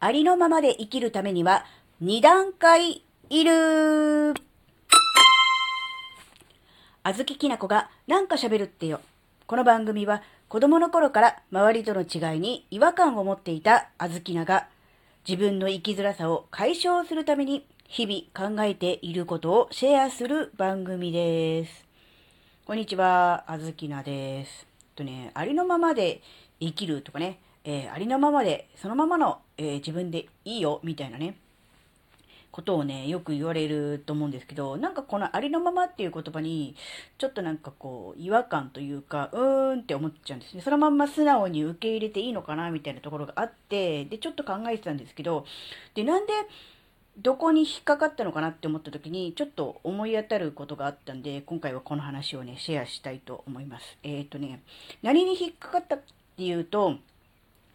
ありのままで生きるためには、二段階いる。あずききなこがなんか喋るってよ。この番組は子供の頃から周りとの違いに違和感を持っていたあずきなが自分の生きづらさを解消するために日々考えていることをシェアする番組です。こんにちは、あずきなです。とね、ありのままで生きるとかね、えーありのままで、そのままの、えー自分でいいよ、みたいなね、ことをね、よく言われると思うんですけど、なんかこのありのままっていう言葉に、ちょっとなんかこう、違和感というか、うーんって思っちゃうんですね。そのまんま素直に受け入れていいのかな、みたいなところがあって、で、ちょっと考えてたんですけど、で、なんで、どこに引っかかったのかなって思った時に、ちょっと思い当たることがあったんで、今回はこの話をね、シェアしたいと思います。えっ、とね、何に引っかかったっていうと、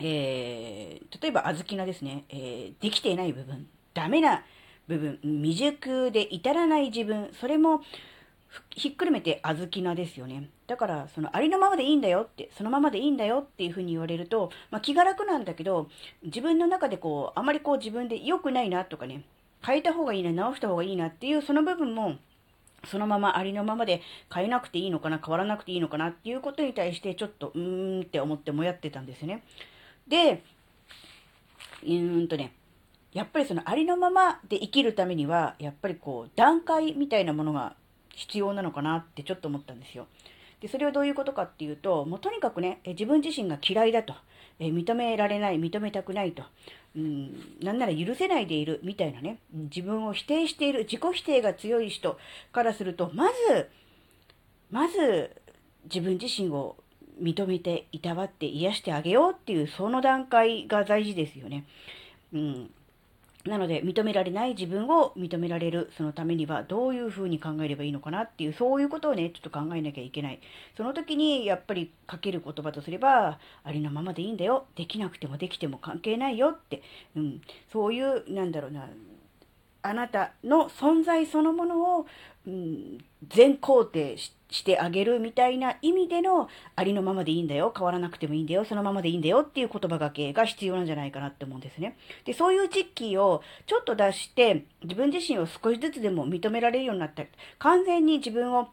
えー例えば、あずきなですね、えーできていない部分、ダメな部分、未熟で至らない自分、それもひっくるめてあずきなですよね。だから、そのありのままでいいんだよって、そのままでいいんだよっていうふうに言われると、まあ、気が楽なんだけど、自分の中でこう、あまりこう自分で良くないなとかね、変えた方がいいな、直した方がいいなっていう、その部分も、そのままありのままで変えなくていいのかな、変わらなくていいのかなっていうことに対してちょっとうーんって思ってもやってたんですよね。で、うんとね、やっぱりそのありのままで生きるためには、やっぱりこう段階みたいなものが必要なのかなってちょっと思ったんですよ。で、それはどういうことかっていうと、もうとにかくね、自分自身が嫌いだと、え認められない、認めたくないと、うん、なんなら許せないでいるみたいなね、自分を否定している、自己否定が強い人からすると、まず、まず自分自身を認めていたわって癒してあげようっていうその段階が大事ですよね。うん。なので認められない自分を認められるそのためにはどういうふうに考えればいいのかなっていうそういうことをねちょっと考えなきゃいけない。その時にやっぱりかける言葉とすればありのままでいいんだよ。できなくてもできても関係ないよって。うん。そういうなんだろうなあなたの存在そのものを、うん、全肯定してしてあげるみたいな意味でのありのままでいいんだよ、変わらなくてもいいんだよ、そのままでいいんだよっていう言葉がけが必要なんじゃないかなって思うんですね。で、そういう時期をちょっと出して自分自身を少しずつでも認められるようになった完全に自分を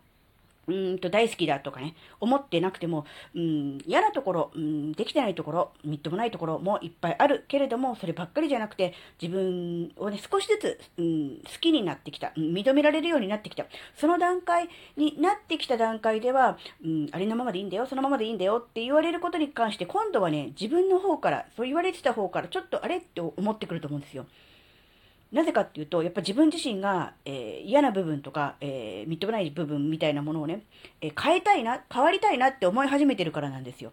うんと大好きだとかね、思ってなくても、うん、嫌なところ、うん、できてないところ、みっともないところもいっぱいあるけれども、そればっかりじゃなくて、自分をね、少しずつ、うん、好きになってきた、認められるようになってきた。その段階になってきた段階では、うん、ありのままでいいんだよ、そのままでいいんだよって言われることに関して、今度はね、自分の方から、そう言われてた方から、ちょっとあれって思ってくると思うんですよ。なぜかっていうと、やっぱ自分自身が、えー嫌な部分とか、えー、みっともない部分みたいなものをね、えー変えたいな、変わりたいなって思い始めてるからなんですよ。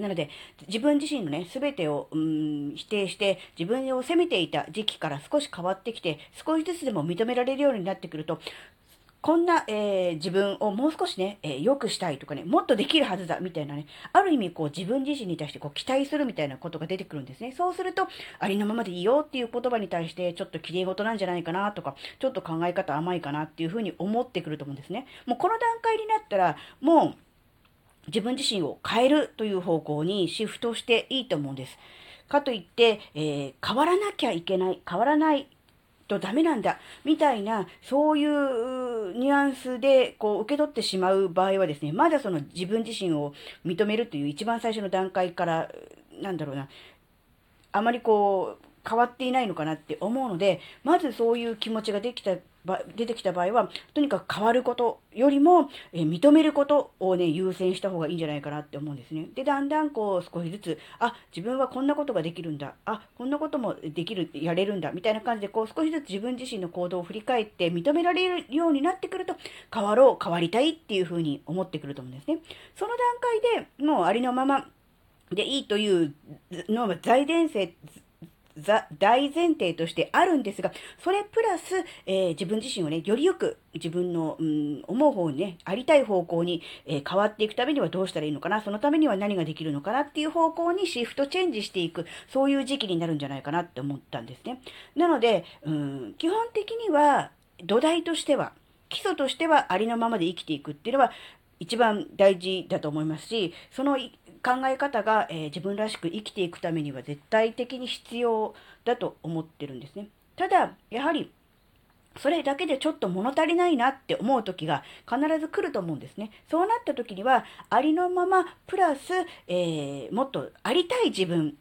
なので、自分自身のね、すべてを、うん、否定して、自分を責めていた時期から少し変わってきて、少しずつでも認められるようになってくると、こんな、えー自分をもう少しね、えー良くしたいとかね、もっとできるはずだ、みたいなね、ある意味、こう、自分自身に対してこう期待するみたいなことが出てくるんですね。そうすると、ありのままでいいよっていう言葉に対して、ちょっと綺麗事なんじゃないかなとか、ちょっと考え方甘いかなっていうふうに思ってくると思うんですね。もうこの段階になったら、もう、自分自身を変えるという方向にシフトしていいと思うんです。かといって、えー変わらなきゃいけない、変わらないとダメなんだ、みたいな、そういうニュアンスでこう受け取ってしまう場合はですね、まだその自分自身を認めるという一番最初の段階から、なんだろうな、あまりこう、変わっていないのかなって思うので、まずそういう気持ちができた、出てきた場合は、とにかく変わることよりも、えー認めることをね、優先した方がいいんじゃないかなって思うんですね。で、だんだんこう、少しずつ、あ、自分はこんなことができるんだ。あ、こんなこともできる、やれるんだ。みたいな感じで、こう、少しずつ自分自身の行動を振り返って認められるようになってくると、変わろう、変わりたいっていうふうに思ってくると思うんですね。その段階でもうありのまま、でいいというのは大前提、大前提としてあるんですが、それプラス、えー自分自身をね、よりよく自分の、うん、思う方にね、ありたい方向に、えー変わっていくためにはどうしたらいいのかな、そのためには何ができるのかなっていう方向にシフトチェンジしていく、そういう時期になるんじゃないかなって思ったんですね。なので、うん、基本的には土台としては、基礎としてはありのままで生きていくっていうのは、一番大事だと思いますし、その考え方が、えー、自分らしく生きていくためには絶対的に必要だと思ってるんですね。ただ、やはり、それだけでちょっと物足りないなって思う時が必ず来ると思うんですね。そうなった時には、ありのままプラス、えー、もっとありたい自分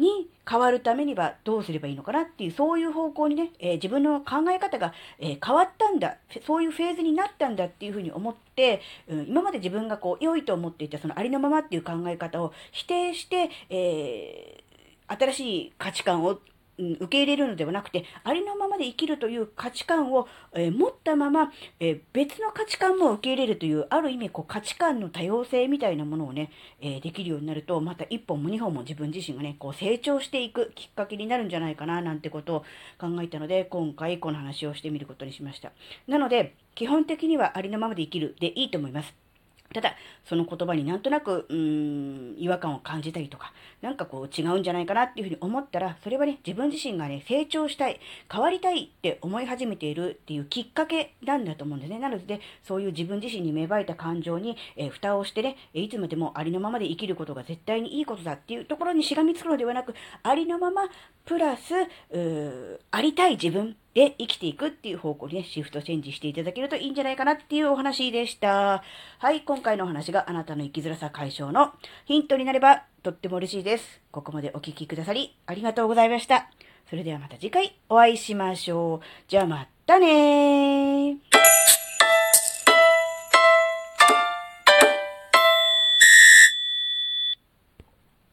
に変わるためにはどうすればいいのかなっていう、そういう方向にね、えー、自分の考え方が、えー、変わったんだ、そういうフェーズになったんだっていうふうに思って、うん、今まで自分がこう、良いと思っていたそのありのままっていう考え方を否定して、えー、新しい価値観を受け入れるのではなくて、ありのままで生きるという価値観を、えー、持ったまま、えー、別の価値観も受け入れるという、ある意味こう価値観の多様性みたいなものをね、えー、できるようになると、また一本も二本も自分自身がね、こう成長していくきっかけになるんじゃないかな、なんてことを考えたので、今回この話をしてみることにしました。なので、基本的にはありのままで生きるでいいと思います。ただ、その言葉になんとなく、うーん、違和感を感じたりとか、なんかこう違うんじゃないかなっていうふうに思ったら、それはね、自分自身がね、成長したい、変わりたいって思い始めているっていうきっかけなんだと思うんですね。なので、そういう自分自身に芽生えた感情に、えー、蓋をしてね、いつまでもありのままで生きることが絶対にいいことだっていうところにしがみつくのではなく、ありのまま、プラス、うーありたい自分で生きていくっていう方向にね、シフトチェンジしていただけるといいんじゃないかなっていうお話でした。はい、今回のお話があなたの生きづらさ解消のヒントになればとっても嬉しいです。ここまでお聴きくださりありがとうございました。それではまた次回お会いしましょう。じゃあまたねー。